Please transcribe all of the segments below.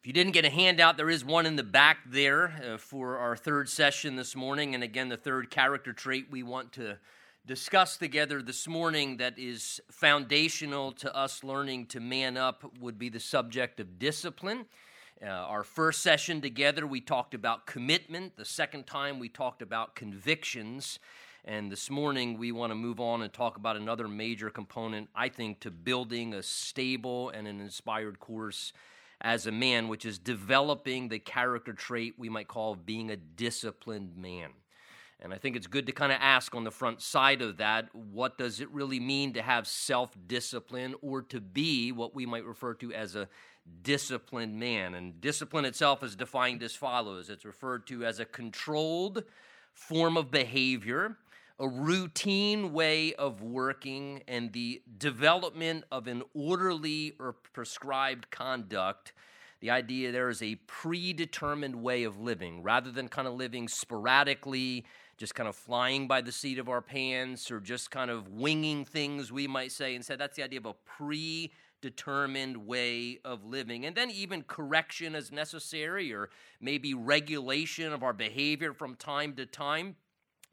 If you didn't get a handout, there is one in the back there uh, for our third session this morning. And again, the third character trait we want to discuss together this morning that is foundational to us learning to man up would be the subject of discipline. Uh, our first session together, we talked about commitment. The second time, we talked about convictions. And this morning, we want to move on and talk about another major component, I think, to building a stable and an inspired course as a man, which is developing the character trait we might call being a disciplined man. And I think it's good to kind of ask on the front side of that what does it really mean to have self discipline or to be what we might refer to as a disciplined man? And discipline itself is defined as follows it's referred to as a controlled form of behavior a routine way of working and the development of an orderly or prescribed conduct. The idea there is a predetermined way of living rather than kind of living sporadically, just kind of flying by the seat of our pants or just kind of winging things, we might say. Instead, that's the idea of a predetermined way of living. And then even correction as necessary or maybe regulation of our behavior from time to time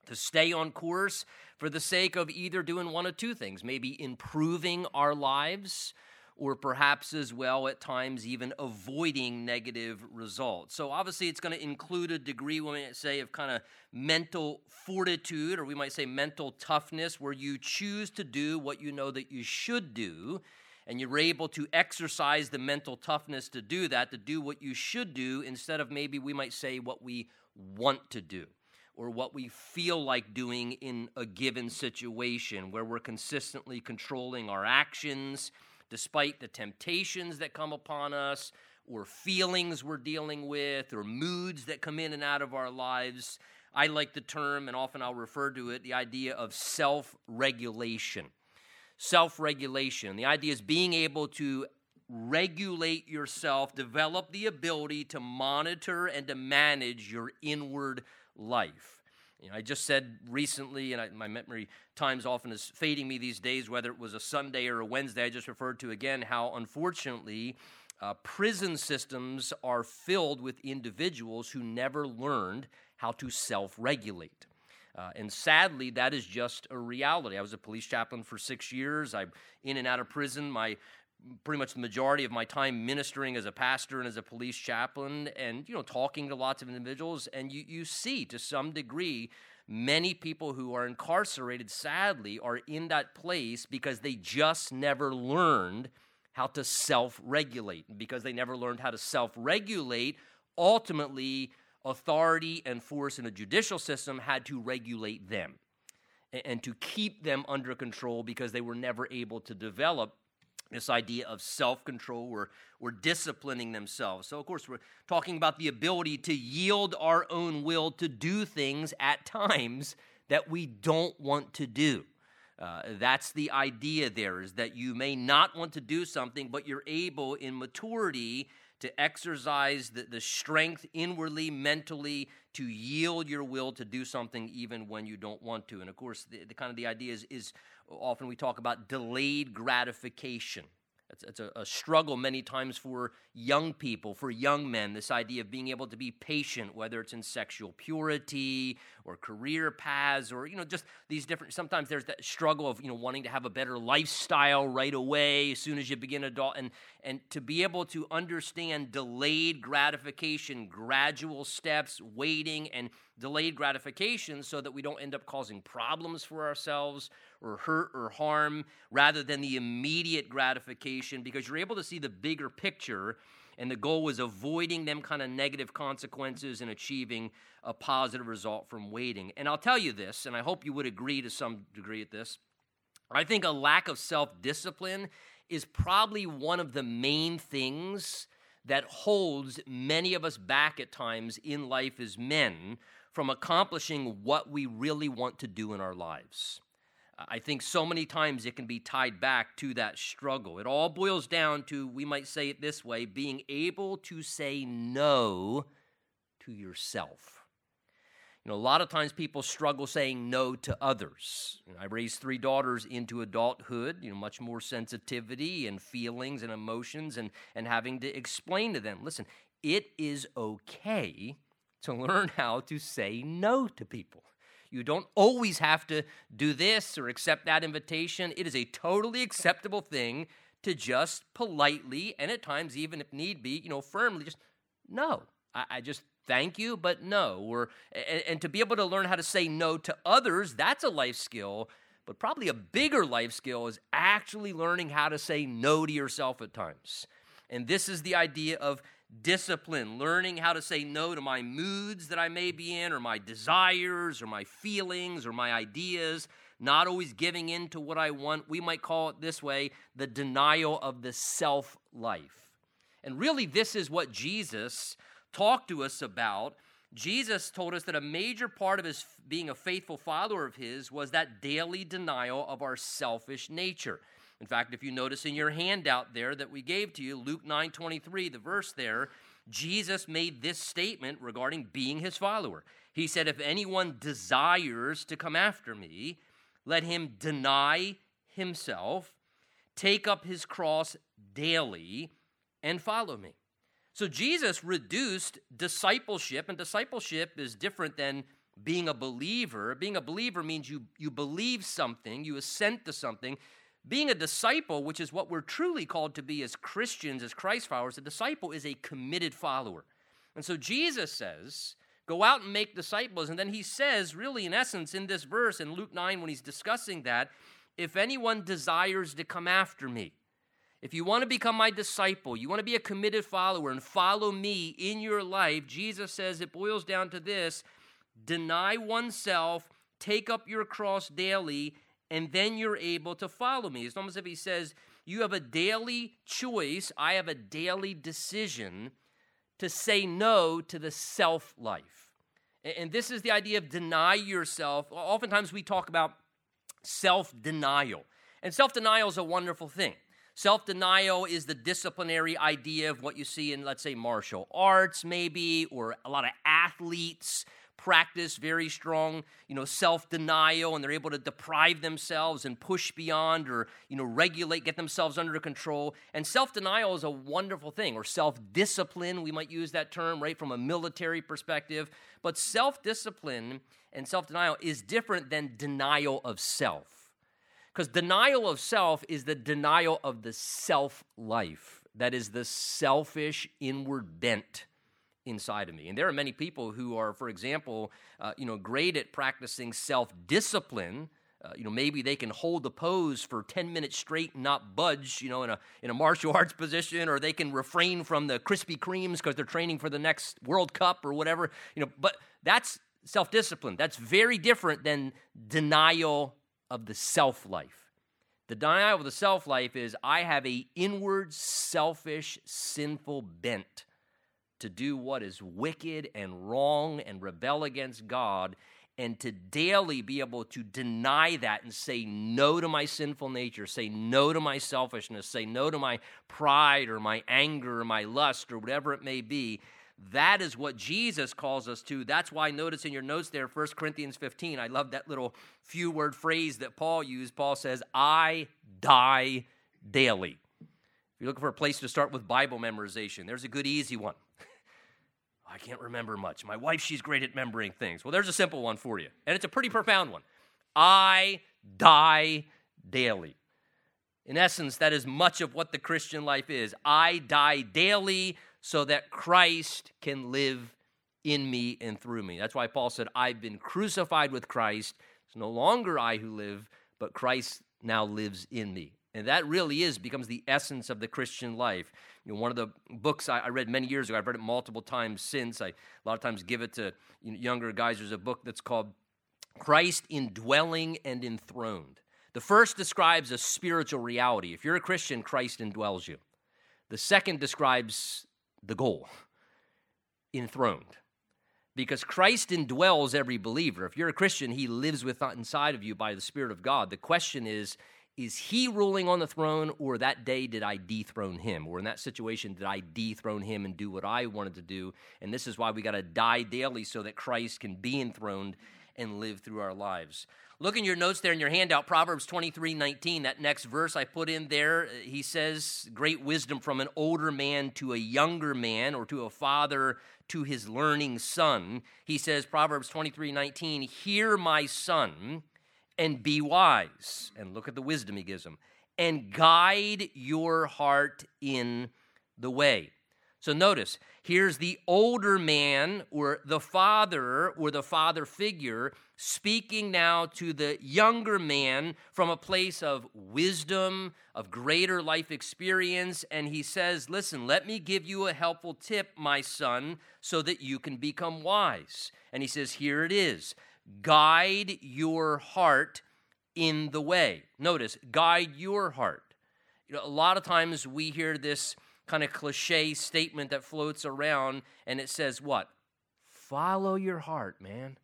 to stay on course for the sake of either doing one of two things maybe improving our lives or perhaps as well at times even avoiding negative results. So, obviously, it's going to include a degree, we might say, of kind of mental fortitude, or we might say mental toughness, where you choose to do what you know that you should do, and you're able to exercise the mental toughness to do that, to do what you should do, instead of maybe we might say what we want to do or what we feel like doing in a given situation where we're consistently controlling our actions despite the temptations that come upon us or feelings we're dealing with or moods that come in and out of our lives. I like the term, and often I'll refer to it, the idea of self regulation. Self regulation. The idea is being able to regulate yourself, develop the ability to monitor and to manage your inward life. You know, I just said recently, and I, my memory times often is fading me these days, whether it was a Sunday or a Wednesday, I just referred to again how unfortunately uh, prison systems are filled with individuals who never learned how to self regulate. Uh, and sadly, that is just a reality. I was a police chaplain for six years. I'm in and out of prison. My pretty much the majority of my time ministering as a pastor and as a police chaplain and you know talking to lots of individuals. And you, you see to some degree many people who are incarcerated sadly are in that place because they just never learned how to self-regulate because they never learned how to self-regulate. Ultimately authority and force in a judicial system had to regulate them and to keep them under control because they were never able to develop this idea of self control or disciplining themselves. So, of course, we're talking about the ability to yield our own will to do things at times that we don't want to do. Uh, that's the idea there is that you may not want to do something, but you're able in maturity to exercise the, the strength inwardly, mentally, to yield your will to do something even when you don't want to. And of course, the, the kind of the idea is, is often we talk about delayed gratification. It's, a, a, struggle many times for young people, for young men, this idea of being able to be patient, whether it's in sexual purity or career paths or, you know, just these different, sometimes there's that struggle of, you know, wanting to have a better lifestyle right away as soon as you begin adult, and, and to be able to understand delayed gratification, gradual steps, waiting, and delayed gratification so that we don't end up causing problems for ourselves or hurt or harm rather than the immediate gratification because you're able to see the bigger picture and the goal was avoiding them kind of negative consequences and achieving a positive result from waiting. And I'll tell you this, and I hope you would agree to some degree at this. I think a lack of self discipline is probably one of the main things that holds many of us back at times in life as men from accomplishing what we really want to do in our lives. I think so many times it can be tied back to that struggle. It all boils down to, we might say it this way, being able to say no to yourself. You know, a lot of times people struggle saying no to others. You know, I raised three daughters into adulthood, you know, much more sensitivity and feelings and emotions and, and having to explain to them, listen, it is okay to learn how to say no to people. You don't always have to do this or accept that invitation. It is a totally acceptable thing to just politely and at times even if need be, you know, firmly just no. I, I just thank you, but no. Or and, and to be able to learn how to say no to others, that's a life skill. But probably a bigger life skill is actually learning how to say no to yourself at times. And this is the idea of discipline, learning how to say no to my moods that I may be in, or my desires, or my feelings, or my ideas, not always giving in to what I want. We might call it this way the denial of the self life. And really, this is what Jesus talked to us about. Jesus told us that a major part of his being a faithful follower of his was that daily denial of our selfish nature. In fact, if you notice in your handout there that we gave to you, Luke 9 23, the verse there, Jesus made this statement regarding being his follower. He said, If anyone desires to come after me, let him deny himself, take up his cross daily, and follow me. So Jesus reduced discipleship, and discipleship is different than being a believer. Being a believer means you, you believe something, you assent to something. Being a disciple, which is what we're truly called to be as Christians, as Christ followers, a disciple is a committed follower. And so Jesus says, Go out and make disciples. And then he says, really, in essence, in this verse, in Luke 9, when he's discussing that, if anyone desires to come after me, if you want to become my disciple, you want to be a committed follower and follow me in your life, Jesus says it boils down to this deny oneself, take up your cross daily, and then you're able to follow me. It's almost as if he says, You have a daily choice, I have a daily decision to say no to the self life. And this is the idea of deny yourself. Oftentimes we talk about self denial. And self denial is a wonderful thing. Self denial is the disciplinary idea of what you see in, let's say, martial arts, maybe, or a lot of athletes practice very strong, you know, self-denial and they're able to deprive themselves and push beyond or, you know, regulate, get themselves under control. And self-denial is a wonderful thing, or self-discipline, we might use that term, right, from a military perspective. But self-discipline and self-denial is different than denial of self. Because denial of self is the denial of the self life. That is the selfish inward bent inside of me. And there are many people who are, for example, uh, you know, great at practicing self-discipline. Uh, you know, maybe they can hold the pose for 10 minutes straight and not budge, you know, in a, in a martial arts position, or they can refrain from the Krispy Kremes because they're training for the next World Cup or whatever, you know, but that's self discipline. That's very different than denial of the self life. The denial of the self life is I have a inward, selfish, sinful bent to do what is wicked and wrong and rebel against God, and to daily be able to deny that and say no to my sinful nature, say no to my selfishness, say no to my pride or my anger or my lust or whatever it may be. That is what Jesus calls us to. That's why, notice in your notes there, 1 Corinthians 15, I love that little few word phrase that Paul used. Paul says, I die daily. If you're looking for a place to start with Bible memorization, there's a good, easy one. I can't remember much. My wife, she's great at remembering things. Well, there's a simple one for you, and it's a pretty profound one. I die daily. In essence, that is much of what the Christian life is. I die daily so that Christ can live in me and through me. That's why Paul said, I've been crucified with Christ. It's no longer I who live, but Christ now lives in me. And that really is, becomes the essence of the Christian life. You know, one of the books I, I, read many years ago, I've read it multiple times since. I a lot of times give it to you know, younger guys. There's a book that's called Christ Indwelling and Enthroned. The first describes a spiritual reality. If you're a Christian, Christ indwells you. The second describes the goal, enthroned. Because Christ indwells every believer. If you're a Christian, he lives with inside of you by the Spirit of God. The question is, is he ruling on the throne, or that day did I dethrone him? Or in that situation, did I dethrone him and do what I wanted to do? And this is why we got to die daily so that Christ can be enthroned and live through our lives. Look in your notes there in your handout, Proverbs 23 19, that next verse I put in there. Uh, he says, Great wisdom from an older man to a younger man, or to a father to his learning son. He says, Proverbs 23 19, Hear, my son, and be wise. And look at the wisdom he gives him. And guide your heart in the way. So notice, here's the older man or the father or the father figure speaking now to the younger man from a place of wisdom, of greater life experience. And he says, Listen, let me give you a helpful tip, my son, so that you can become wise. And he says, Here it is guide your heart in the way. Notice, guide your heart. You know, a lot of times we hear this kind of cliche statement that floats around, and it says, What? Follow your heart, man.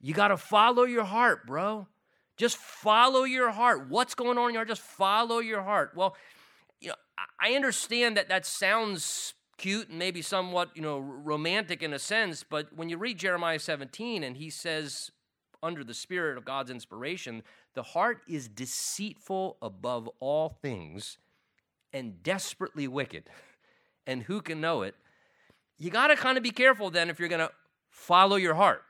You got to follow your heart, bro. Just follow your heart. What's going on in your heart? Just follow your heart. Well, you know, I understand that that sounds cute and maybe somewhat, you know, romantic in a sense, but when you read Jeremiah 17 and he says, under the spirit of God's inspiration, the heart is deceitful above all things and desperately wicked. And who can know it? You got to kind of be careful then if you're going to follow your heart.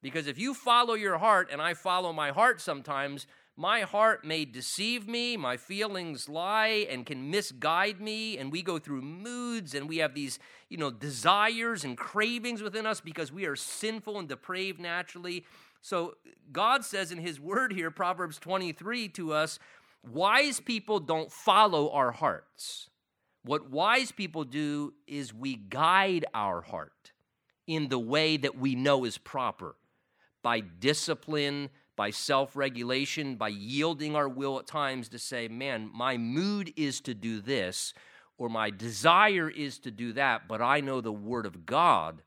Because if you follow your heart and I follow my heart sometimes, my heart may deceive me, my feelings lie and can misguide me, and we go through moods and we have these, you know, desires and cravings within us because we are sinful and depraved naturally. So God says in his word here, Proverbs 23 to us, wise people don't follow our hearts. What wise people do is we guide our heart in the way that we know is proper by discipline, by self regulation, by yielding our will at times to say, man, my mood is to do this, or my desire is to do that, but I know the Word of God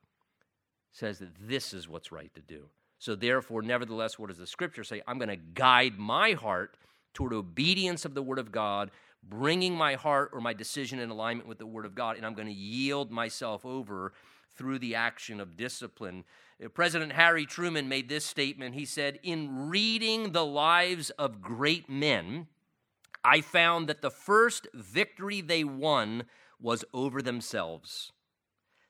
says that this is what's right to do. So, therefore, nevertheless, what does the Scripture say? I'm going to guide my heart toward obedience of the Word of God, bringing my heart or my decision in alignment with the Word of God, and I'm going to yield myself over through the action of discipline. Uh, President Harry Truman made this statement. He said, In reading the lives of great men, I found that the first victory they won was over themselves.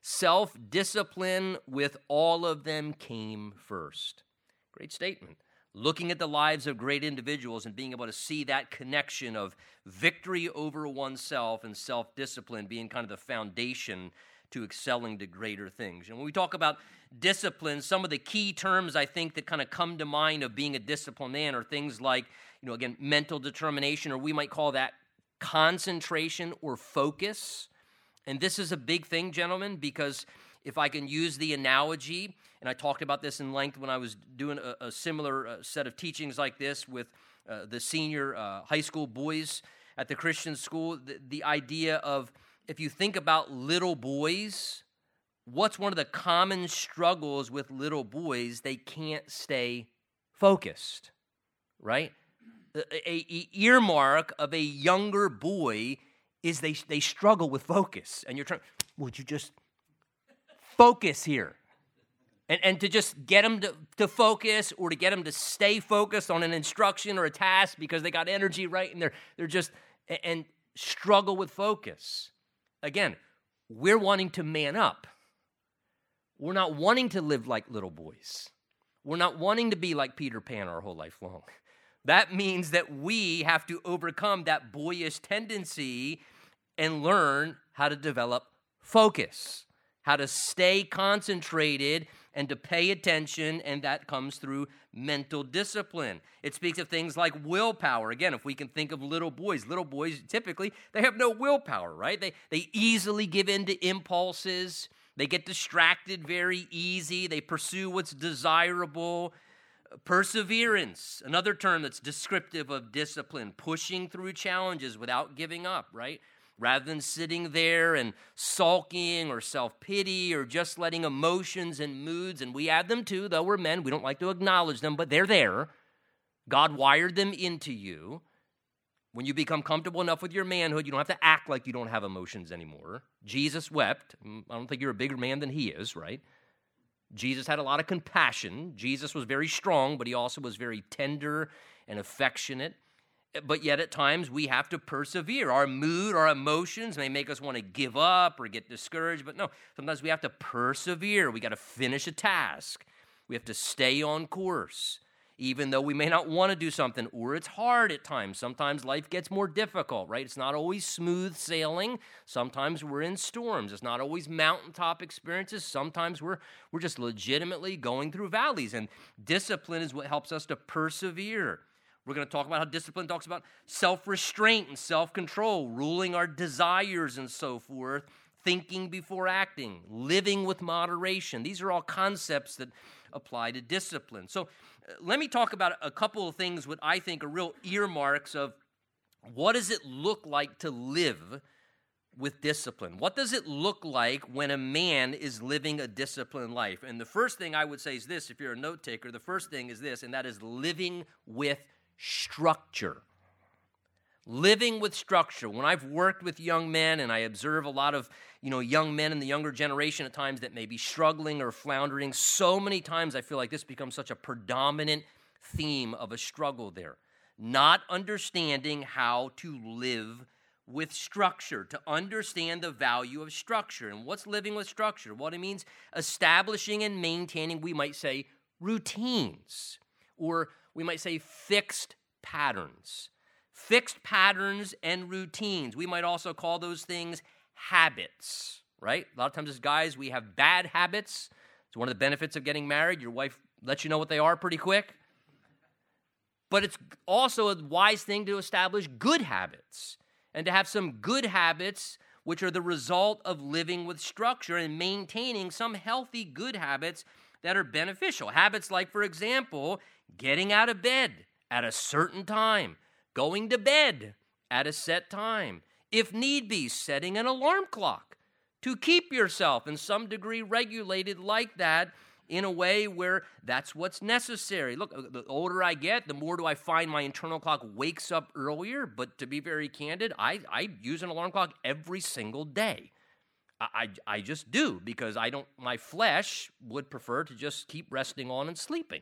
Self discipline with all of them came first. Great statement. Looking at the lives of great individuals and being able to see that connection of victory over oneself and self discipline being kind of the foundation to excelling to greater things. And when we talk about discipline, some of the key terms I think that kind of come to mind of being a disciplined man are things like, you know, again, mental determination, or we might call that concentration or focus. And this is a big thing, gentlemen, because if I can use the analogy, and I talked about this in length when I was doing a, a similar uh, set of teachings like this with uh, the senior uh, high school boys at the Christian school, the, the idea of if you think about little boys, what's one of the common struggles with little boys? They can't stay focused, right? A, a, earmark of a younger boy is they, they struggle with focus. And you're trying, would you just focus here? And, and to just get them to, to focus or to get them to stay focused on an instruction or a task because they got energy right and they're, they're just, and struggle with focus. Again, we're wanting to man up. We're not wanting to live like little boys. We're not wanting to be like Peter Pan our whole life long. That means that we have to overcome that boyish tendency and learn how to develop focus, how to stay concentrated and to pay attention, and that comes through mental discipline. It speaks of things like willpower. Again, if we can think of little boys, little boys typically, they have no willpower, right? They, they easily give in to impulses, they get distracted very easy, they pursue what's desirable. Perseverance, another term that's descriptive of discipline, pushing through challenges without giving up, right? Rather than sitting there and sulking or self pity or just letting emotions and moods, and we add them too, though we're men, we don't like to acknowledge them, but they're there. God wired them into you. When you become comfortable enough with your manhood, you don't have to act like you don't have emotions anymore. Jesus wept. Mm, I don't think you're a bigger man than he is, right? Jesus had a lot of compassion. Jesus was very strong, but he also was very tender and affectionate. But yet, at times, we have to persevere. Our mood, our emotions may make us want to give up or get discouraged, but no, sometimes we have to persevere. We got to finish a task, we have to stay on course even though we may not want to do something or it's hard at times. Sometimes life gets more difficult, right? It's not always smooth sailing. Sometimes we're in storms. It's not always mountaintop experiences. Sometimes we're we're just legitimately going through valleys and discipline is what helps us to persevere. We're going to talk about how discipline talks about self-restraint and self-control, ruling our desires and so forth, thinking before acting, living with moderation. These are all concepts that apply to discipline. So uh, let me talk about a couple of things what I think are real earmarks of what does it look like to live with discipline? What does it look like when a man is living a disciplined life? And the first thing I would say is this if you're a note taker, the first thing is this, and that is living with structure. Living with structure. When I've worked with young men and I observe a lot of you know, young men in the younger generation at times that may be struggling or floundering. So many times I feel like this becomes such a predominant theme of a struggle there. Not understanding how to live with structure, to understand the value of structure. And what's living with structure? What it means establishing and maintaining, we might say, routines, or we might say fixed patterns. Fixed patterns and routines. We might also call those things habits, right? A lot of times as guys, we have bad habits. It's one of the benefits of getting married. Your wife lets you know what they are pretty quick. But it's also a wise thing to establish good habits and to have some good habits which are the result of living with structure and maintaining some healthy good habits that are beneficial. Habits like, for example, getting out of bed at a certain time, going to bed at a set time, if need be, setting an alarm clock to keep yourself in some degree regulated like that in a way where that's what's necessary. Look, the older I get, the more do I find my internal clock wakes up earlier. But to be very candid, I, I use an alarm clock every single day. I, I, I just do because I don't, my flesh would prefer to just keep resting on and sleeping.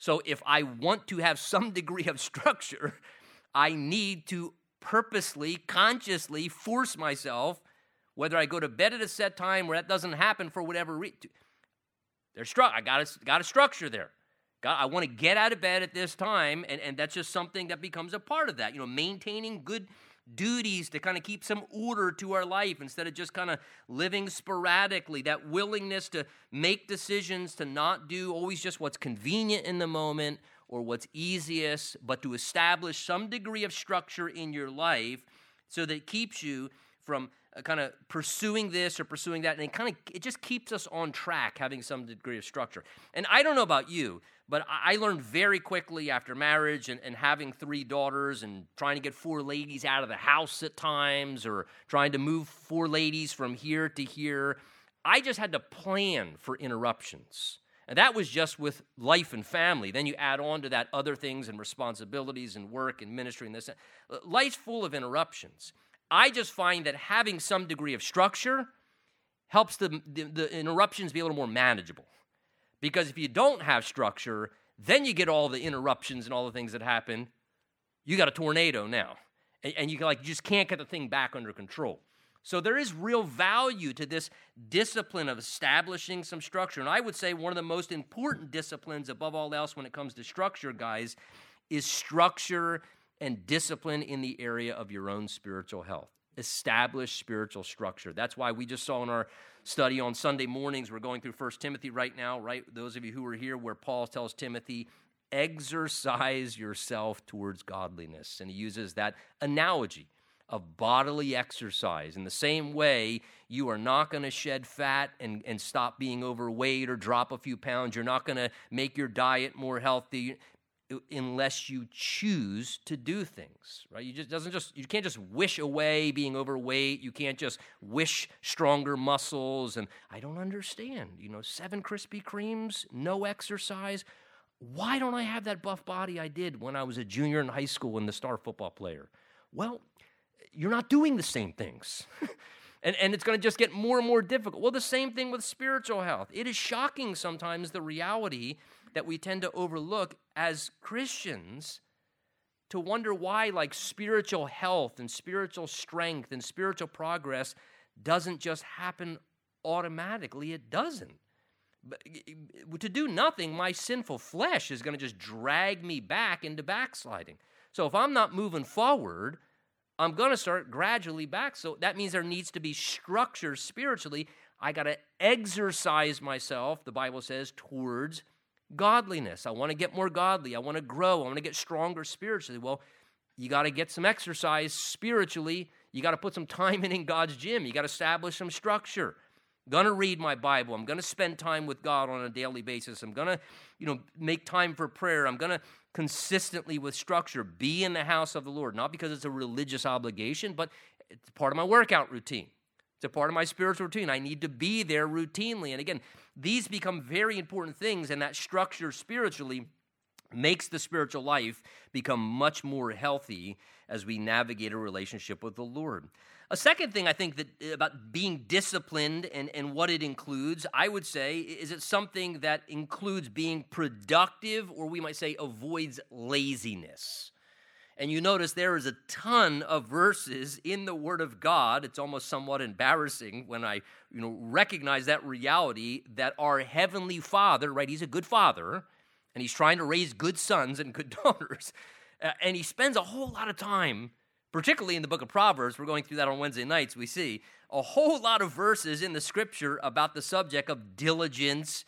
So if I want to have some degree of structure, I need to purposely, consciously force myself, whether I go to bed at a set time or that doesn't happen for whatever reason. There's stru- I got a, got a structure there. Got, I want to get out of bed at this time, and, and that's just something that becomes a part of that. You know, maintaining good duties to kind of keep some order to our life instead of just kind of living sporadically. That willingness to make decisions, to not do always just what's convenient in the moment or what's easiest, but to establish some degree of structure in your life so that it keeps you from uh, kind of pursuing this or pursuing that and it kind of it just keeps us on track having some degree of structure and i don't know about you but i learned very quickly after marriage and, and having three daughters and trying to get four ladies out of the house at times or trying to move four ladies from here to here i just had to plan for interruptions and that was just with life and family. Then you add on to that other things and responsibilities and work and ministry and this. Life's full of interruptions. I just find that having some degree of structure helps the, the, the interruptions be a little more manageable. Because if you don't have structure, then you get all the interruptions and all the things that happen. You got a tornado now. And, and you, like, you just can't get the thing back under control. So there is real value to this discipline of establishing some structure. And I would say one of the most important disciplines, above all else, when it comes to structure, guys, is structure and discipline in the area of your own spiritual health. Establish spiritual structure. That's why we just saw in our study on Sunday mornings, we're going through First Timothy right now, right? Those of you who are here, where Paul tells Timothy, exercise yourself towards godliness. And he uses that analogy of bodily exercise. In the same way, you are not going to shed fat and, and stop being overweight or drop a few pounds. You're not going to make your diet more healthy unless you choose to do things right you just doesn't just you can't just wish away being overweight you can't just wish stronger muscles and i don't understand you know seven Krispy Kremes no exercise why don't i have that buff body i did when i was a junior in high school and the star football player Well, you're not doing the same things. and, and it's going to just get more and more difficult. Well, the same thing with spiritual health. It is shocking sometimes the reality that we tend to overlook as Christians to wonder why, like spiritual health and spiritual strength and spiritual progress doesn't just happen automatically. It doesn't. To do nothing, my sinful flesh is going to just drag me back into backsliding. So if I'm not moving forward, I'm going to start gradually back. So that means there needs to be structure spiritually. I got to exercise myself, the Bible says, towards godliness. I want to get more godly. I want to grow. I want to get stronger spiritually. Well, you got to get some exercise spiritually. You got to put some time in in God's gym. You got to establish some structure going to read my Bible. I'm going to spend time with God on a daily basis. I'm going to, you know, make time for prayer. I'm going to consistently with structure be in the house of the Lord, not because it's a religious obligation, but it's part of my workout routine. It's a part of my spiritual routine. I need to be there routinely. And again, these become very important things, and that structure spiritually makes the spiritual life become much more healthy as we navigate a relationship with the Lord. A second thing I think that uh, about being disciplined and, and what it includes, I would say, is it something that includes being productive, or we might say avoids laziness. And you notice there is a ton of verses in the Word of God. It's almost somewhat embarrassing when I, you know, recognize that reality that our Heavenly Father, right, He's a good Father, and He's trying to raise good sons and good daughters. Uh, and He spends a whole lot of time particularly in the book of Proverbs, we're going through that on Wednesday nights, we see a whole lot of verses in the scripture about the subject of diligence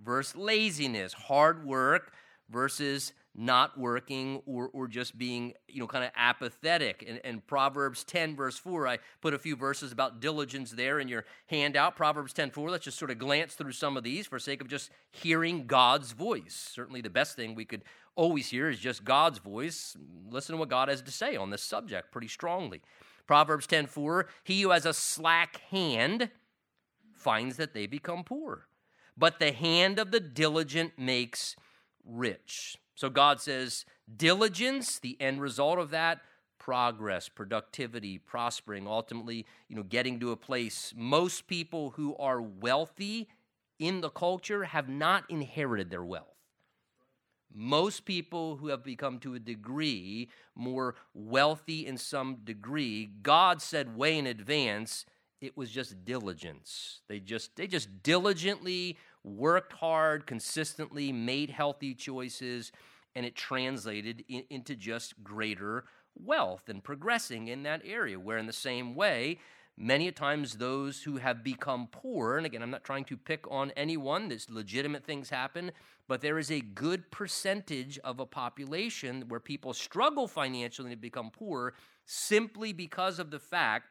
versus laziness, hard work versus not working or, or just being, you know, kind of apathetic. And, and Proverbs 10, verse 4, I put a few verses about diligence there in your handout. Proverbs 10, 4, let's just sort of glance through some of these for sake of just hearing God's voice. Certainly the best thing we could always hear is just God's voice. Listen to what God has to say on this subject pretty strongly. Proverbs 10, 4, he who has a slack hand finds that they become poor. But the hand of the diligent makes rich. So God says, diligence, the end result of that, progress, productivity, prospering, ultimately, you know, getting to a place. Most people who are wealthy in the culture have not inherited their wealth. Most people who have become to a degree more wealthy in some degree, God said way in advance, it was just diligence. They just they just diligently worked hard, consistently made healthy choices, and it translated in, into just greater wealth and progressing in that area. Where, in the same way, many times those who have become poor, and again, I'm not trying to pick on anyone, there's legitimate things happen, but there is a good percentage of a population where people struggle financially and become poor simply because of the fact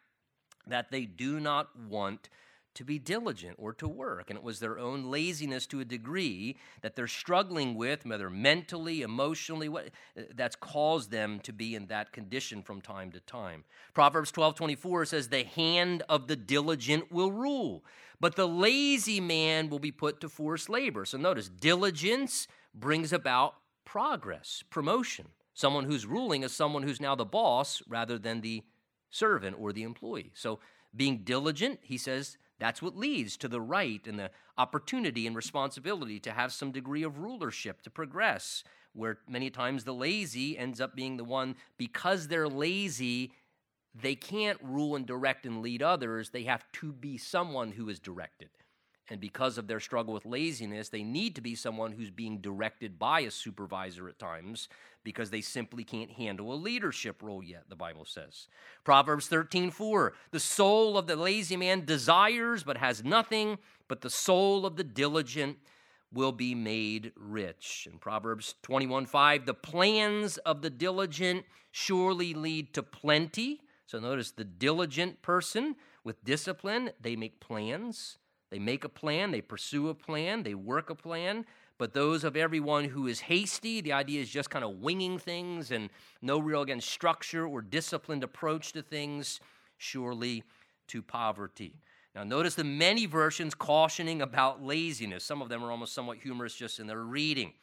that they do not want to be diligent or to work. And it was their own laziness to a degree that they're struggling with, whether mentally, emotionally, what, that's caused them to be in that condition from time to time. Proverbs 12 24 says, The hand of the diligent will rule, but the lazy man will be put to forced labor. So notice, diligence brings about progress, promotion. Someone who's ruling is someone who's now the boss rather than the servant or the employee. So being diligent, he says, that's what leads to the right and the opportunity and responsibility to have some degree of rulership, to progress, where many times the lazy ends up being the one, because they're lazy, they can't rule and direct and lead others. They have to be someone who is directed. And because of their struggle with laziness, they need to be someone who's being directed by a supervisor at times because they simply can't handle a leadership role yet, the Bible says. Proverbs 13 4 The soul of the lazy man desires but has nothing, but the soul of the diligent will be made rich. In Proverbs 21 5, the plans of the diligent surely lead to plenty. So notice the diligent person with discipline, they make plans. They make a plan, they pursue a plan, they work a plan. But those of everyone who is hasty, the idea is just kind of winging things and no real, again, structure or disciplined approach to things, surely to poverty. Now, notice the many versions cautioning about laziness. Some of them are almost somewhat humorous just in their reading.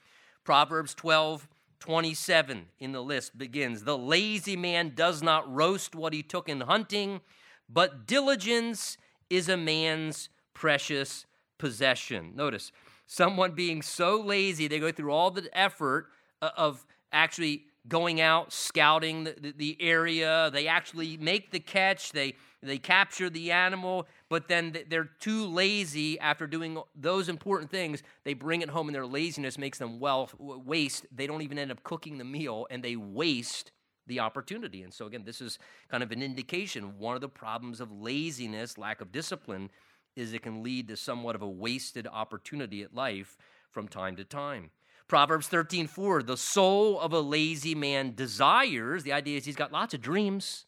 Proverbs 12, 27 in the list begins The lazy man does not roast what he took in hunting, but diligence is a man's precious possession. Notice, someone being so lazy, they go through all the effort uh, of actually going out, scouting the, the, area. They actually make the catch, they, they capture the animal, but then they're too lazy after doing those important things. They bring it home, and their laziness makes them well waste. They don't even end up cooking the meal, and they waste the opportunity. And so, again, this is kind of an indication. One of the problems of laziness, lack of discipline, is it can lead to somewhat of a wasted opportunity at life from time to time. Proverbs 13, 4, the soul of a lazy man desires. The idea is he's got lots of dreams,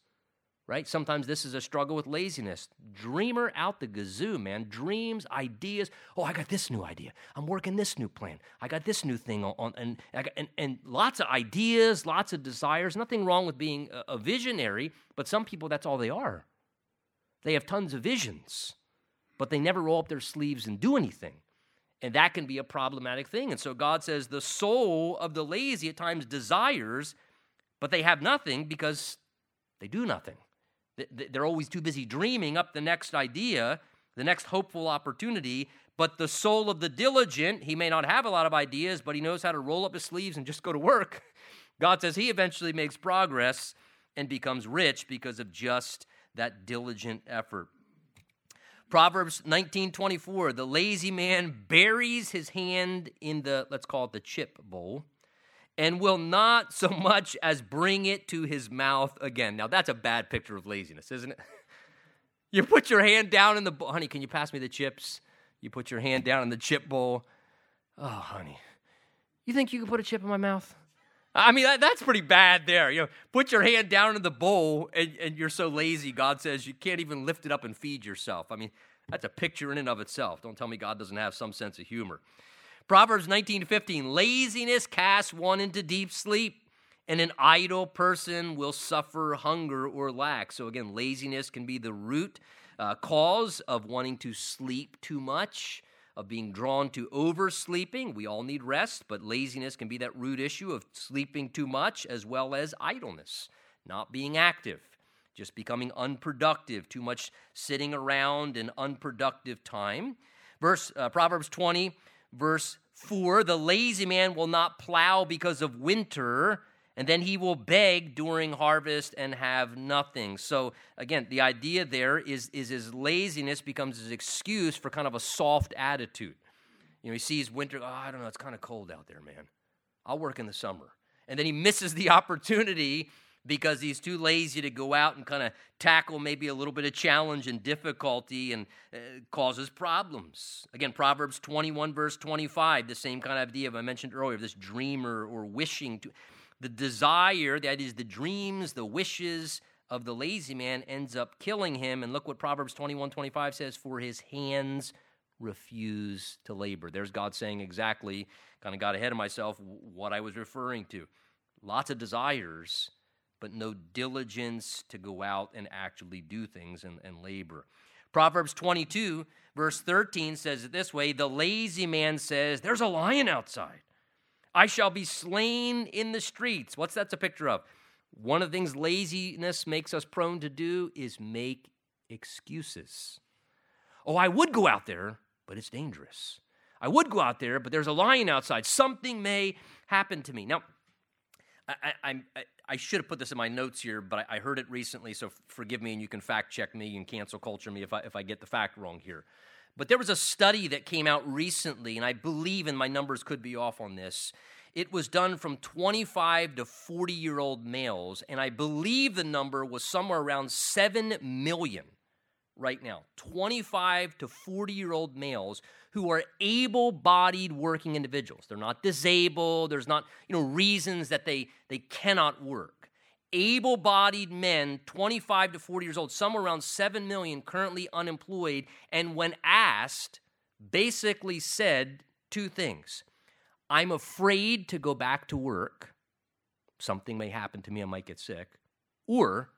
right? Sometimes this is a struggle with laziness. Dreamer out the gazoo, man. Dreams, ideas. Oh, I got this new idea. I'm working this new plan. I got this new thing on, and, and, and lots of ideas, lots of desires. Nothing wrong with being a, a visionary, but some people, that's all they are. They have tons of visions, but they never roll up their sleeves and do anything. And that can be a problematic thing. And so God says the soul of the lazy at times desires, but they have nothing because they do nothing. They're always too busy dreaming up the next idea, the next hopeful opportunity. But the soul of the diligent, he may not have a lot of ideas, but he knows how to roll up his sleeves and just go to work. God says he eventually makes progress and becomes rich because of just that diligent effort. Proverbs 19:24, the lazy man buries his hand in the let's call it the chip bowl and will not so much as bring it to his mouth again. Now that's a bad picture of laziness, isn't it? You put your hand down in the bowl. Honey, can you pass me the chips? You put your hand down in the chip bowl. Oh, honey. You think you can put a chip in my mouth? I mean, that, that's pretty bad there. You know, put your hand down in the bowl and, and you're so lazy, God says you can't even lift it up and feed yourself. I mean, that's a picture in and of itself. Don't tell me God doesn't have some sense of humor. Proverbs 19 15, laziness casts one into deep sleep, and an idle person will suffer hunger or lack. So, again, laziness can be the root uh, cause of wanting to sleep too much of being drawn to oversleeping. We all need rest, but laziness can be that root issue of sleeping too much as well as idleness, not being active, just becoming unproductive, too much sitting around in unproductive time. Verse uh, Proverbs 20 verse 4, the lazy man will not plow because of winter, and then he will beg during harvest and have nothing. So again, the idea there is, is his laziness becomes his excuse for kind of a soft attitude. You know, he sees winter, oh, I don't know, it's kind of cold out there, man. I'll work in the summer. And then he misses the opportunity because he's too lazy to go out and kind of tackle maybe a little bit of challenge and difficulty and uh, causes problems. Again, Proverbs 21, verse 25, the same kind of idea I mentioned earlier, this dreamer or wishing to the desire, that is, the dreams, the wishes of the lazy man ends up killing him. And look what Proverbs 21 25 says for his hands refuse to labor. There's God saying exactly, kind of got ahead of myself, what I was referring to. Lots of desires, but no diligence to go out and actually do things and, and labor. Proverbs 22, verse 13 says it this way The lazy man says, There's a lion outside. I shall be slain in the streets. What's that's a picture of? One of the things laziness makes us prone to do is make excuses. Oh, I would go out there, but it's dangerous. I would go out there, but there's a lion outside. Something may happen to me. Now, I, I, I, I should have put this in my notes here, but I, heard it recently, so forgive me and you can fact check me and cancel culture me if I, if I get the fact wrong here. But there was a study that came out recently, and I believe, and my numbers could be off on this. It was done from 25 to 40 year old males, and I believe the number was somewhere around 7 million right now. 25 to 40 year old males who are able bodied working individuals. They're not disabled, there's not you know, reasons that they, they cannot work able bodied men, 25 to 40 years old, somewhere around 7 million currently unemployed, and when asked, basically said two things I'm afraid to go back to work. Something may happen to me, I might get sick. Or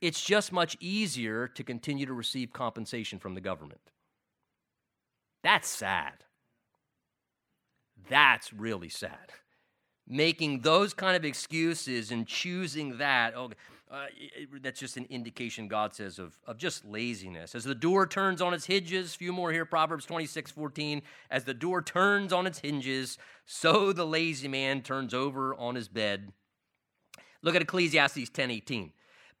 it's just much easier to continue to receive compensation from the government. That's sad. That's really sad. Making those kind of excuses and choosing that, oh, uh, that's just an indication, God says, of, of just laziness. As the door turns on its hinges, few more here, Proverbs 26, 14. As the door turns on its hinges, so the lazy man turns over on his bed. Look at Ecclesiastes 10, 18.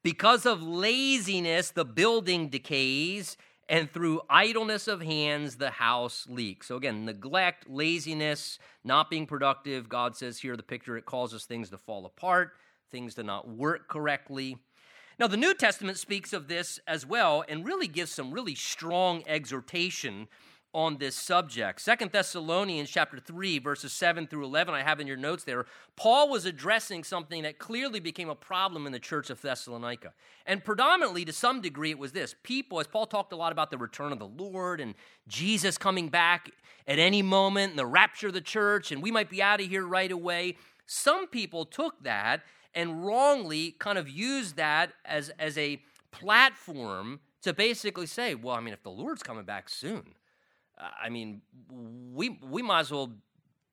Because of laziness, the building decays, and through idleness of hands, the house leaks. So, again, neglect, laziness, not being productive. God says here, the picture, it causes things to fall apart, things to not work correctly. Now, the New Testament speaks of this as well and really gives some really strong exhortation on this subject. Second Thessalonians chapter 3 verses 7 through 11 I have in your notes there. Paul was addressing something that clearly became a problem in the church of Thessalonica. And predominantly to some degree it was this. People as Paul talked a lot about the return of the Lord and Jesus coming back at any moment and the rapture of the church and we might be out of here right away. Some people took that and wrongly kind of used that as as a platform to basically say, well, I mean if the Lord's coming back soon, Uh, I mean, we we might as well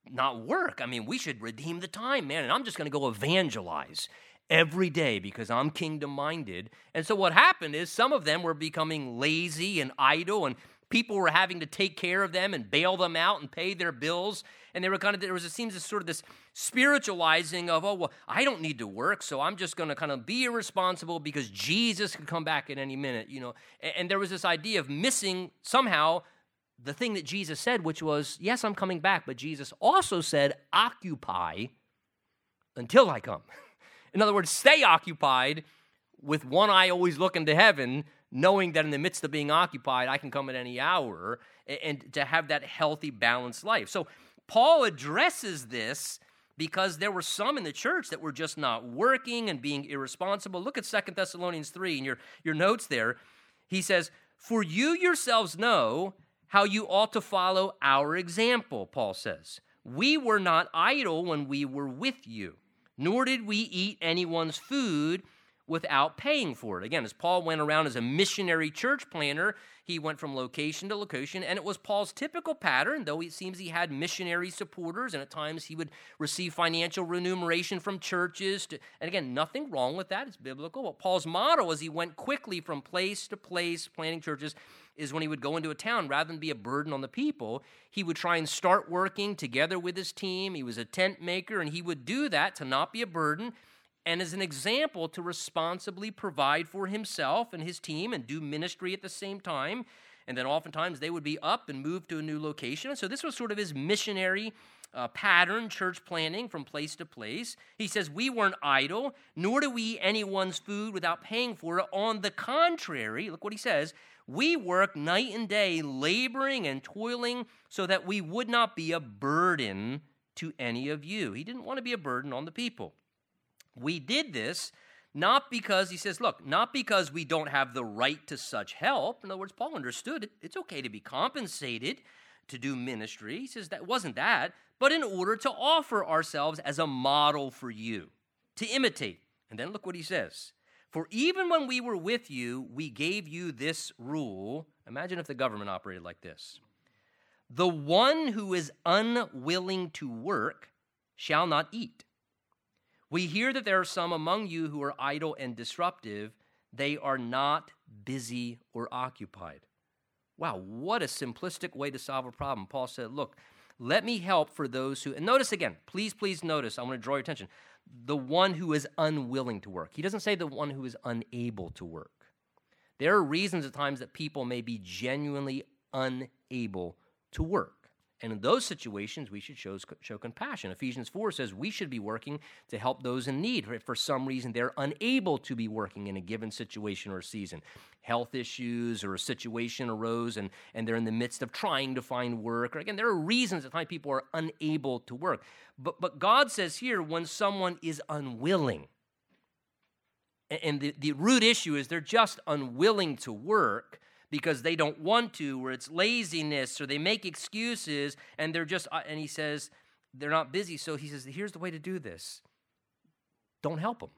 not work. I mean, we should redeem the time, man. And I'm just going to go evangelize every day because I'm kingdom minded. And so what happened is some of them were becoming lazy and idle and people were having to take care of them and bail them out and pay their bills and they were kind of there was it seems sort of this spiritualizing of oh well i don't need to work so i'm just going to kind of be irresponsible because jesus could come back at any minute you know and, and there was this idea of missing somehow the thing that Jesus said, which was, Yes, I'm coming back, but Jesus also said, Occupy until I come. In other words, stay occupied with one eye always looking to heaven, knowing that in the midst of being occupied, I can come at any hour, and to have that healthy, balanced life. So, Paul addresses this because there were some in the church that were just not working and being irresponsible. Look at Second Thessalonians 3 in your, your notes there. He says, For you yourselves know how you ought to follow our example, Paul says. We were not idle when we were with you, nor did we eat anyone's food without paying for it. Again, as Paul went around as a missionary church planter, he went from location to location, and it was Paul's typical pattern, though it seems he had missionary supporters, and at times he would receive financial remuneration from churches. To, and again, nothing wrong with that, it's biblical. But Paul's motto as he went quickly from place to place planting churches is when he would go into a town, rather than be a burden on the people, he would try and start working together with his team. He was a tent maker, and he would do that to not be a burden and as an example to responsibly provide for himself and his team and do ministry at the same time. And then oftentimes they would be up and move to a new location. And so this was sort of his missionary uh, pattern, church planning from place to place. He says, We weren't idle, nor do we eat anyone's food without paying for it. On the contrary, look what he says we work night and day, laboring and toiling, so that we would not be a burden to any of you. He didn't want to be a burden on the people. We did this not because, he says, look, not because we don't have the right to such help. In other words, Paul understood it. It's okay to be compensated to do ministry. He says that wasn't that, but in order to offer ourselves as a model for you to imitate. And then look what he says. For even when we were with you, we gave you this rule. Imagine if the government operated like this The one who is unwilling to work shall not eat. We hear that there are some among you who are idle and disruptive. They are not busy or occupied. Wow, what a simplistic way to solve a problem. Paul said, Look, let me help for those who, and notice again, please, please notice, I want to draw your attention the one who is unwilling to work. He doesn't say the one who is unable to work. There are reasons at times that people may be genuinely unable to work. And in those situations, we should show, show compassion. Ephesians 4 says we should be working to help those in need. If for some reason they're unable to be working in a given situation or season. Health issues or a situation arose and, and they're in the midst of trying to find work. Or again, there are reasons that people are unable to work. But, but God says here when someone is unwilling, and the, the root issue is they're just unwilling to work because they don't want to, or it's laziness, or they make excuses, and they're just, uh, and he says, they're not busy. So he says, here's the way to do this don't help them,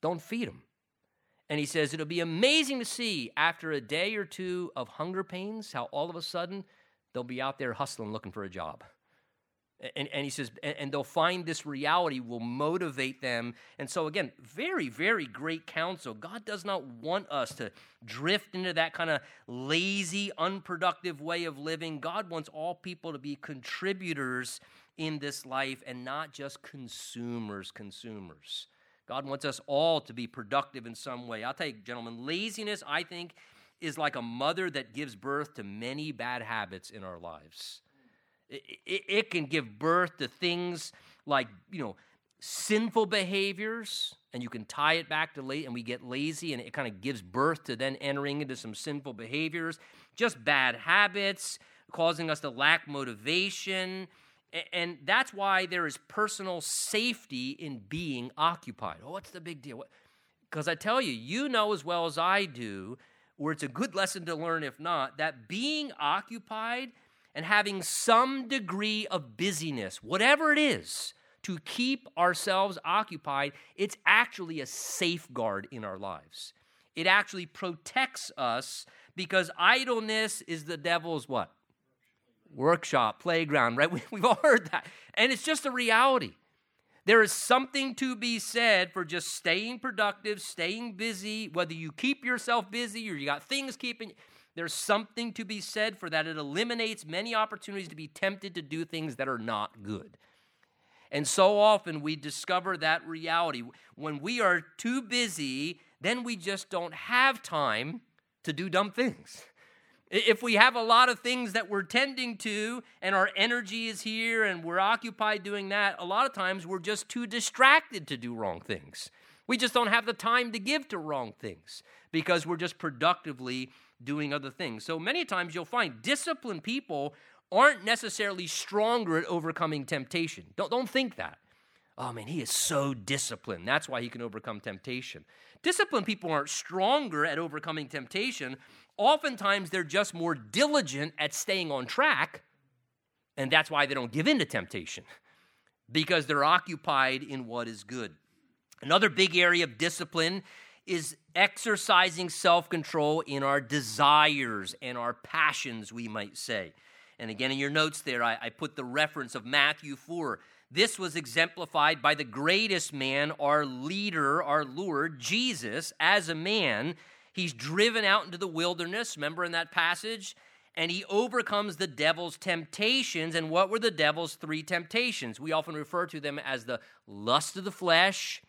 don't feed them. And he says, it'll be amazing to see after a day or two of hunger pains how all of a sudden they'll be out there hustling looking for a job. And, and he says, and, and they'll find this reality will motivate them. And so, again, very, very great counsel. God does not want us to drift into that kind of lazy, unproductive way of living. God wants all people to be contributors in this life and not just consumers, consumers. God wants us all to be productive in some way. I'll tell you, gentlemen, laziness, I think, is like a mother that gives birth to many bad habits in our lives. It, it, can give birth to things like, you know, sinful behaviors, and you can tie it back to late, and we get lazy, and it kind of gives birth to then entering into some sinful behaviors, just bad habits, causing us to lack motivation. And that's why there is personal safety in being occupied. Oh, what's the big deal? Because I tell you, you know as well as I do, or it's a good lesson to learn if not, that being occupied and having some degree of busyness, whatever it is, to keep ourselves occupied, it's actually a safeguard in our lives. It actually protects us because idleness is the devil's what? Workshop, playground, right? We, have all heard that. And it's just a reality. There is something to be said for just staying productive, staying busy, whether you keep yourself busy or you got things keeping there's something to be said for that. It eliminates many opportunities to be tempted to do things that are not good. And so often we discover that reality. When we are too busy, then we just don't have time to do dumb things. If we have a lot of things that we're tending to and our energy is here and we're occupied doing that, a lot of times we're just too distracted to do wrong things. We just don't have the time to give to wrong things because we're just productively doing other things. So many times you'll find disciplined people aren't necessarily stronger at overcoming temptation. Don't, don't think that. Oh man, he is so disciplined. That's why he can overcome temptation. Disciplined people aren't stronger at overcoming temptation. Oftentimes, they're just more diligent at staying on track, and that's why they don't give in to temptation because they're occupied in what is good. Another big area of discipline is exercising self control in our desires and our passions, we might say. And again, in your notes there, I, I, put the reference of Matthew 4. This was exemplified by the greatest man, our leader, our Lord, Jesus, as a man. He's driven out into the wilderness, remember in that passage? And he overcomes the devil's temptations. And what were the devil's three temptations? We often refer to them as the lust of the flesh,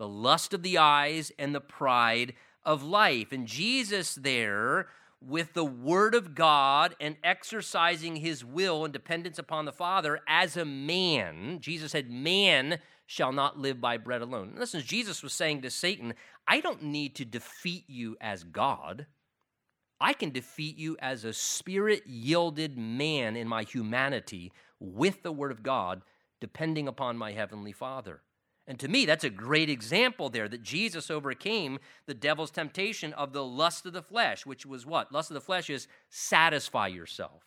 the lust of the eyes, and the pride of life. And Jesus, there, with the Word of God and exercising his will and dependence upon the Father as a man, Jesus said, Man shall not live by bread alone. Listen, Jesus was saying to Satan, I don't need to defeat you as God. I can defeat you as a spirit yielded man in my humanity with the Word of God, depending upon my Heavenly Father. And to me, that's a great example there that Jesus overcame the devil's temptation of the lust of the flesh, which was what? Lust of the flesh is satisfy yourself.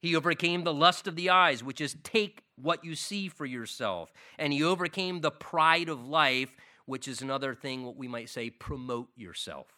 He overcame the lust of the eyes, which is take what you see for yourself. And he overcame the pride of life, which is another thing, what we might say, promote yourself.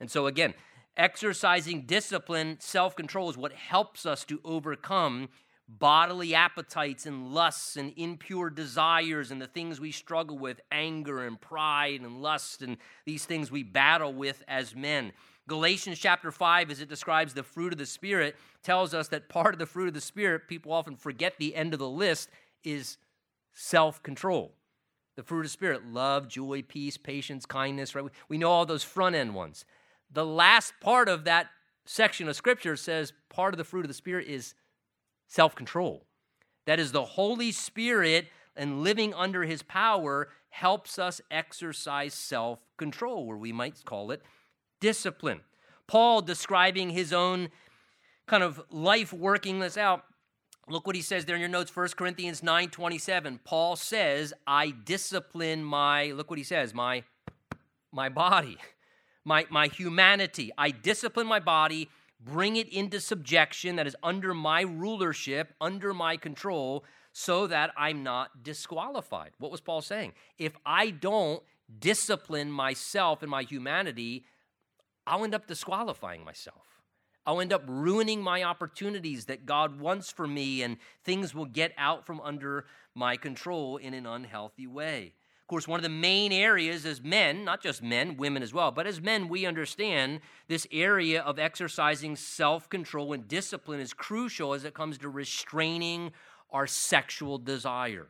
And so, again, exercising discipline, self control is what helps us to overcome bodily appetites and lusts and impure desires and the things we struggle with anger and pride and lust and these things we battle with as men. Galatians chapter 5, as it describes the fruit of the Spirit, tells us that part of the fruit of the Spirit, people often forget the end of the list, is self control. The fruit of the Spirit love, joy, peace, patience, kindness, right? We know all those front end ones. The last part of that section of Scripture says part of the fruit of the Spirit is self control. That is, the Holy Spirit and living under his power helps us exercise self control, or we might call it discipline. Paul describing his own kind of life working this out. Look what he says there in your notes, 1 Corinthians 9 27. Paul says, I discipline my, look what he says, my my body, my, my humanity. I discipline my body bring it into subjection that is under my rulership, under my control, so that I'm not disqualified. What was Paul saying? If I don't discipline myself and my humanity, I'll end up disqualifying myself. I'll end up ruining my opportunities that God wants for me, and things will get out from under my control in an unhealthy way. Of course, one of the main areas as men, not just men, women as well, but as men, we understand this area of exercising self control and discipline is crucial as it comes to restraining our sexual desire.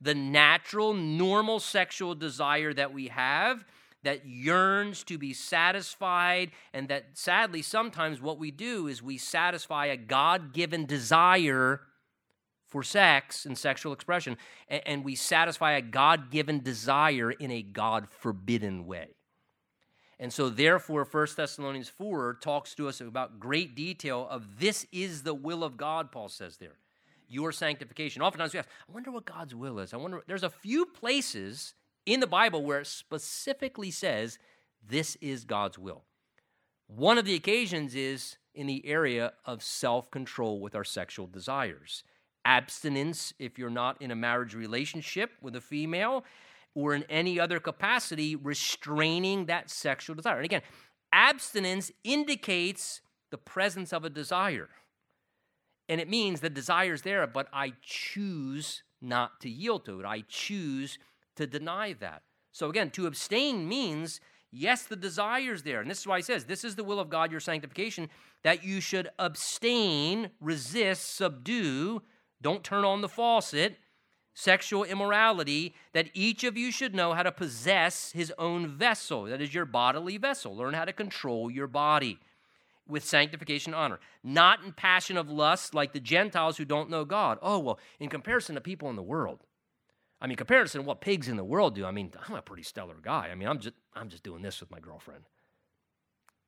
The natural, normal sexual desire that we have that yearns to be satisfied, and that sadly, sometimes what we do is we satisfy a God given desire for sex and sexual expression, and, we satisfy a God given desire in a God forbidden way. And so, therefore, 1 Thessalonians 4 talks to us about great detail of this is the will of God, Paul says there. Your sanctification. Oftentimes we ask, I wonder what God's will is. I wonder, there's a few places in the Bible where it specifically says this is God's will. One of the occasions is in the area of self control with our sexual desires abstinence if you're not in a marriage relationship with a female or in any other capacity restraining that sexual desire. And again, abstinence indicates the presence of a desire. And it means the desire is there, but I choose not to yield to it. I choose to deny that. So again, to abstain means yes, the desire is there. And this is why he says, This is the will of God, your sanctification, that you should abstain, resist, subdue don't turn on the faucet, sexual immorality, that each of you should know how to possess his own vessel, that is your bodily vessel. Learn how to control your body with sanctification honor, not in passion of lust like the Gentiles who don't know God. Oh, well, in comparison to people in the world. I mean, comparison to what pigs in the world do. I mean, I'm a pretty stellar guy. I mean, I'm just I'm just doing this with my girlfriend.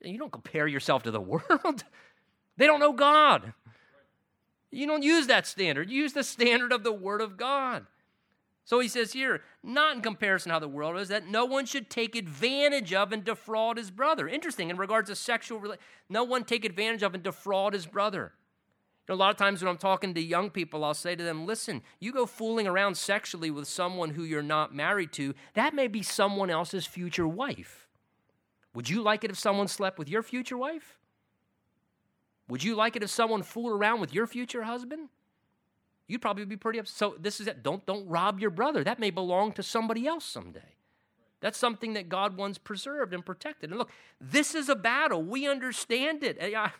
You don't compare yourself to the world. they don't know God. You don't use that standard. You use the standard of the Word of God. So he says here, not in comparison how the world is, that no one should take advantage of and defraud his brother. Interesting in regards to sexual, no one take advantage of and defraud his brother. You know, a lot of times when I'm talking to young people, I'll say to them, listen, you go fooling around sexually with someone who you're not married to, that may be someone else's future wife. Would you like it if someone slept with your future wife? Would you like it if someone fooled around with your future husband? You'd probably be pretty upset. So this is it. Don't don't rob your brother. That may belong to somebody else someday. That's something that God wants preserved and protected. And look, this is a battle. We understand it. I,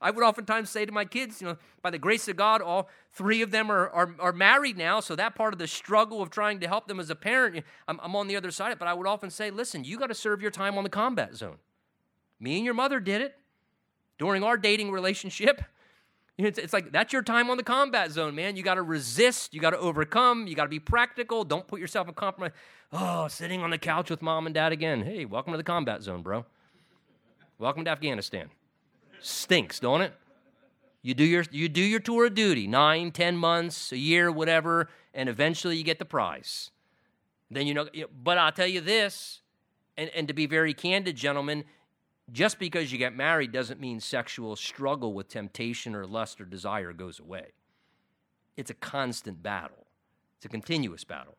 I would oftentimes say to my kids, you know, by the grace of God, all three of them are, are, are married now. So that part of the struggle of trying to help them as a parent, I'm, I'm on the other side of it. But I would often say, listen, you got to serve your time on the combat zone. Me and your mother did it during our dating relationship. It's, it's like that's your time on the combat zone, man. You got to resist, you got to overcome, you got to be practical. Don't put yourself in compromise. Oh, sitting on the couch with mom and dad again. Hey, welcome to the combat zone, bro. Welcome to Afghanistan. Stinks, don't it? You do your you do your tour of duty, nine, ten months, a year, whatever, and eventually you get the prize. Then you know. But I'll tell you this, and, and to be very candid, gentlemen, just because you get married doesn't mean sexual struggle with temptation or lust or desire goes away. It's a constant battle, it's a continuous battle.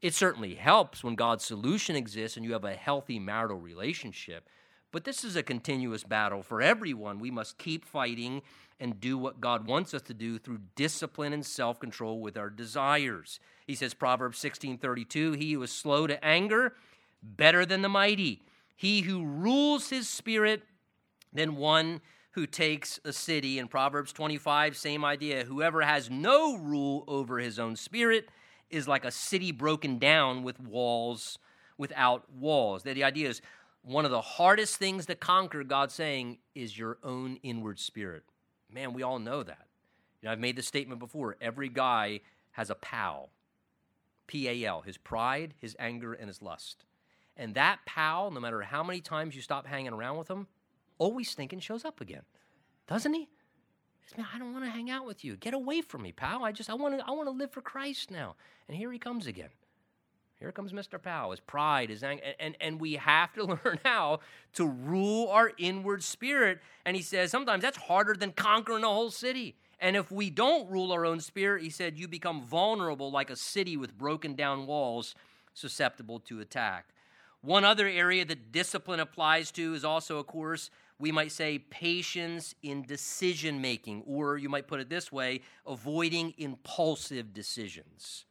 It certainly helps when God's solution exists and you have a healthy marital relationship, but this is a continuous battle for everyone. We must keep fighting and do what God wants us to do through discipline and self control with our desires. He says, Proverbs 16 32, He who is slow to anger, better than the mighty he who rules his spirit than one who takes a city. In Proverbs 25, same idea. Whoever has no rule over his own spirit is like a city broken down with walls without walls. The idea is one of the hardest things to conquer, God's saying, is your own inward spirit. Man, we all know that. You know, I've made the statement before every guy has a pal, P A L, his pride, his anger, and his lust. And that pal, no matter how many times you stop hanging around with him, always thinking shows up again. Doesn't he? Man, I don't want to hang out with you. Get away from me, pal. I just I want to I want to live for Christ now. And here he comes again. Here comes Mr. Powell, his pride, his anger, and, and, and we have to learn how to rule our inward spirit. And he says sometimes that's harder than conquering a whole city. And if we don't rule our own spirit, he said, you become vulnerable like a city with broken down walls susceptible to attack. One other area that discipline applies to is also, of course, we might say patience in decision making, or you might put it this way avoiding impulsive decisions.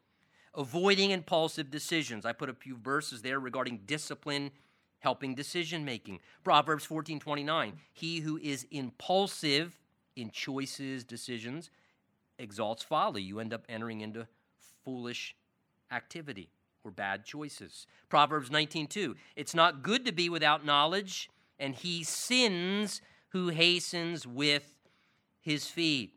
Avoiding impulsive decisions. I put a few verses there regarding discipline helping decision making. Proverbs 14 29. He who is impulsive in choices, decisions, exalts folly. You end up entering into foolish activity or bad choices. Proverbs 19:2 It's not good to be without knowledge, and he sins who hastens with his feet.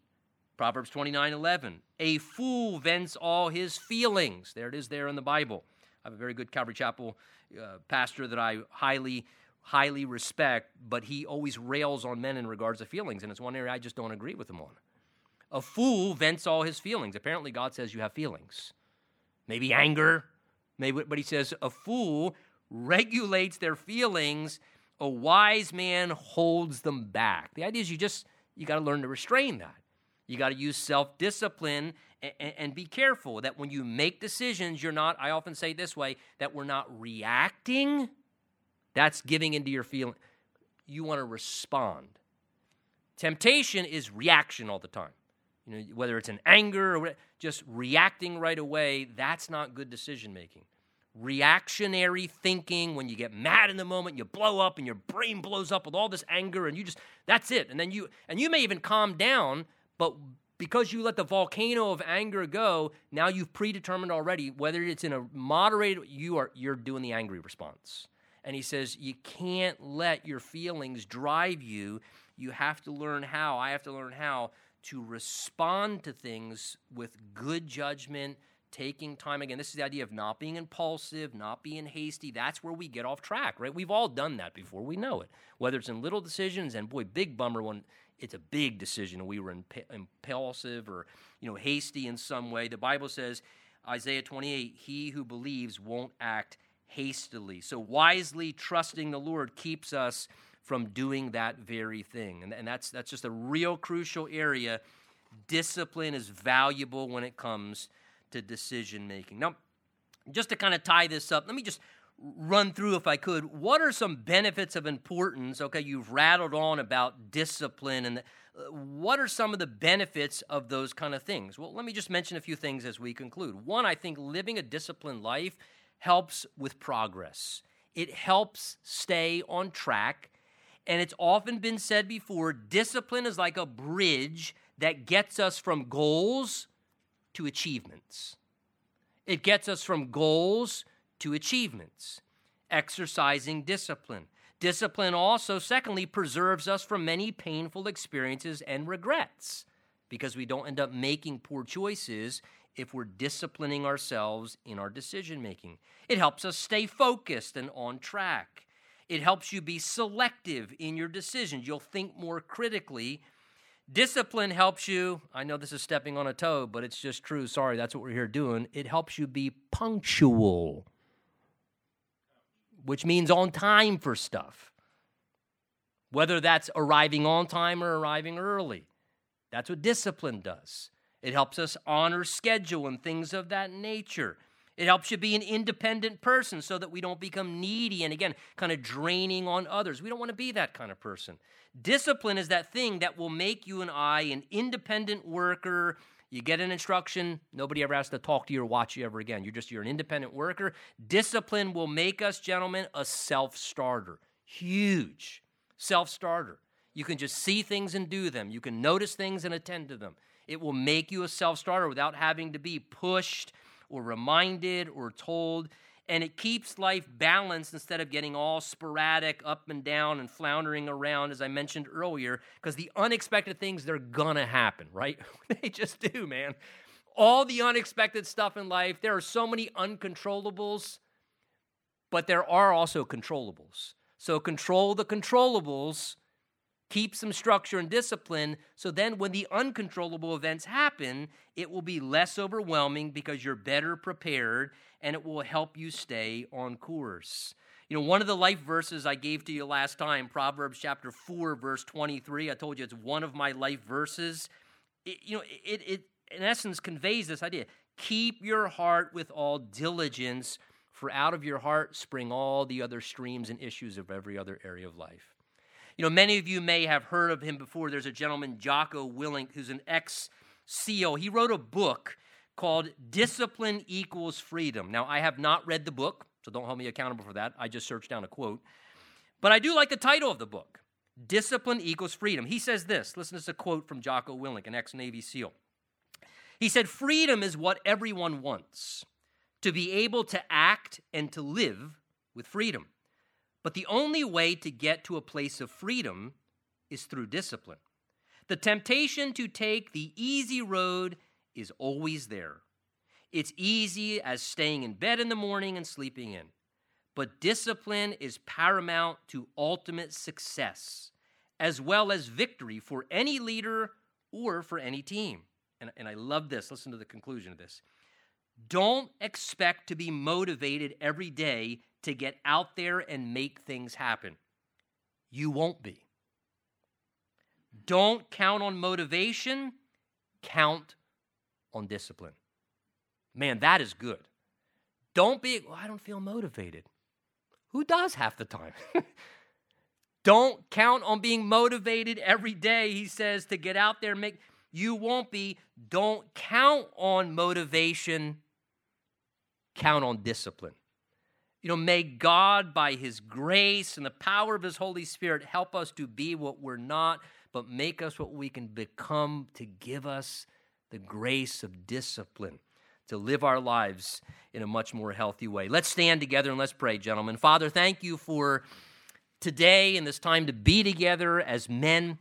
Proverbs 29:11 A fool vents all his feelings. There it is there in the Bible. I have a very good Calvary Chapel uh, pastor that I highly highly respect, but he always rails on men in regards to feelings, and it's one area I just don't agree with him on. A fool vents all his feelings. Apparently, God says you have feelings. Maybe anger, maybe, but he says a fool regulates their feelings. A wise man holds them back. The idea is you just you got to learn to restrain that. You got to use self discipline and, and, be careful that when you make decisions, you're not, I often say this way, that we're not reacting. That's giving into your feeling. You want to respond. Temptation is reaction all the time. You know, whether it's an anger or just reacting right away, that's not good decision making. Reactionary thinking, when you get mad in the moment, you blow up and your brain blows up with all this anger, and you just, that's it. And then you, and you may even calm down, but because you let the volcano of anger go, now you've predetermined already whether it's in a moderated you are you're doing the angry response. And he says you can't let your feelings drive you. You have to learn how. I have to learn how to respond to things with good judgment, taking time again. This is the idea of not being impulsive, not being hasty. That's where we get off track, right? We've all done that before. We know it. Whether it's in little decisions and boy, big bummer when it's a big decision. and We were imp- impulsive or you know hasty in some way. The Bible says, Isaiah 28, he who believes won't act hastily. So wisely trusting the Lord keeps us from doing that very thing. And, and that's that's just a real crucial area. Discipline is valuable when it comes to decision making. Now, just to kind of tie this up, let me just run through, if I could, what are some benefits of importance? Okay, you've rattled on about discipline, and uh, what are some of the benefits of those kind of things? Well, let me just mention a few things as we conclude. One, I think living a disciplined life helps with progress, it helps stay on track. And it's often been said before discipline is like a bridge that gets us from goals to achievements. It gets us from goals to achievements, exercising discipline. Discipline also, secondly, preserves us from many painful experiences and regrets because we don't end up making poor choices if we're disciplining ourselves in our decision making. It helps us stay focused and on track. It helps you be selective in your decisions. You'll think more critically. Discipline helps you, I know this is stepping on a toe, but it's just true. Sorry, that's what we're here doing. It helps you be punctual which means on time for stuff. Whether that's arriving on time or arriving early. That's what discipline does. It helps us honor schedule and things of that nature. It helps you be an independent person so that we don't become needy and, again, kind of draining on others. We don't want to be that kind of person. Discipline is that thing that will make you and I an independent worker you get an instruction, nobody ever has to talk to you or watch you ever again. You're just you're an independent worker. Discipline will make us, gentlemen, a self-starter. Huge self-starter. You can just see things and do them. You can notice things and attend to them. It will make you a self-starter without having to be pushed or reminded or told and it keeps life balanced instead of getting all sporadic up and down and floundering around as i mentioned earlier because the unexpected things they're gonna happen right? They just do man. All the unexpected stuff in life there are so many uncontrollables but there are also controllables. So control the controllables keep some structure and discipline so then when the uncontrollable events happen it will be less overwhelming because you're better prepared and it will help you stay on course. You know, one of the life verses I gave to you last time, Proverbs chapter 4, verse 23, I told you it's one of my life verses. It, you know, it, it in essence conveys this idea keep your heart with all diligence, for out of your heart spring all the other streams and issues of every other area of life. You know, many of you may have heard of him before. There's a gentleman, Jocko Willink, who's an ex SEAL. He wrote a book called Discipline Equals Freedom. Now, I have not read the book, so don't hold me accountable for that. I just searched down a quote. But I do like the title of the book Discipline Equals Freedom. He says this listen to a quote from Jocko Willink, an ex Navy SEAL. He said, Freedom is what everyone wants to be able to act and to live with freedom. But the only way to get to a place of freedom is through discipline. The temptation to take the easy road is always there. It's easy as staying in bed in the morning and sleeping in. But discipline is paramount to ultimate success, as well as victory for any leader or for any team. And, and I love this. Listen to the conclusion of this. Don't expect to be motivated every day to get out there and make things happen. You won't be. Don't count on motivation, count on discipline. Man, that is good. Don't be, well, I don't feel motivated. Who does half the time? don't count on being motivated every day, he says, to get out there make you won't be. Don't count on motivation, count on discipline. You know, may God, by His grace and the power of His Holy Spirit, help us to be what we're not, but make us what we can become to give us the grace of discipline to live our lives in a much more healthy way. Let's stand together and let's pray, gentlemen. Father, thank you for today and this time to be together as men.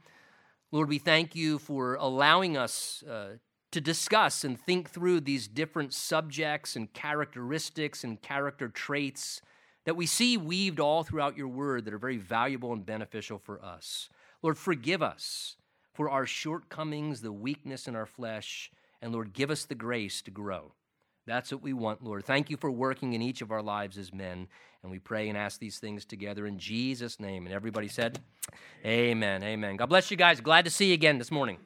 Lord, we thank you for allowing us uh, to discuss and think through these different subjects and characteristics and character traits that we see weaved all throughout your word that are very valuable and beneficial for us. Lord, forgive us for our shortcomings, the weakness in our flesh, and Lord, give us the grace to grow. That's what we want, Lord. Thank you for working in each of our lives as men. And we pray and ask these things together in Jesus' name. And everybody said, Amen. Amen. God bless you guys. Glad to see you again this morning.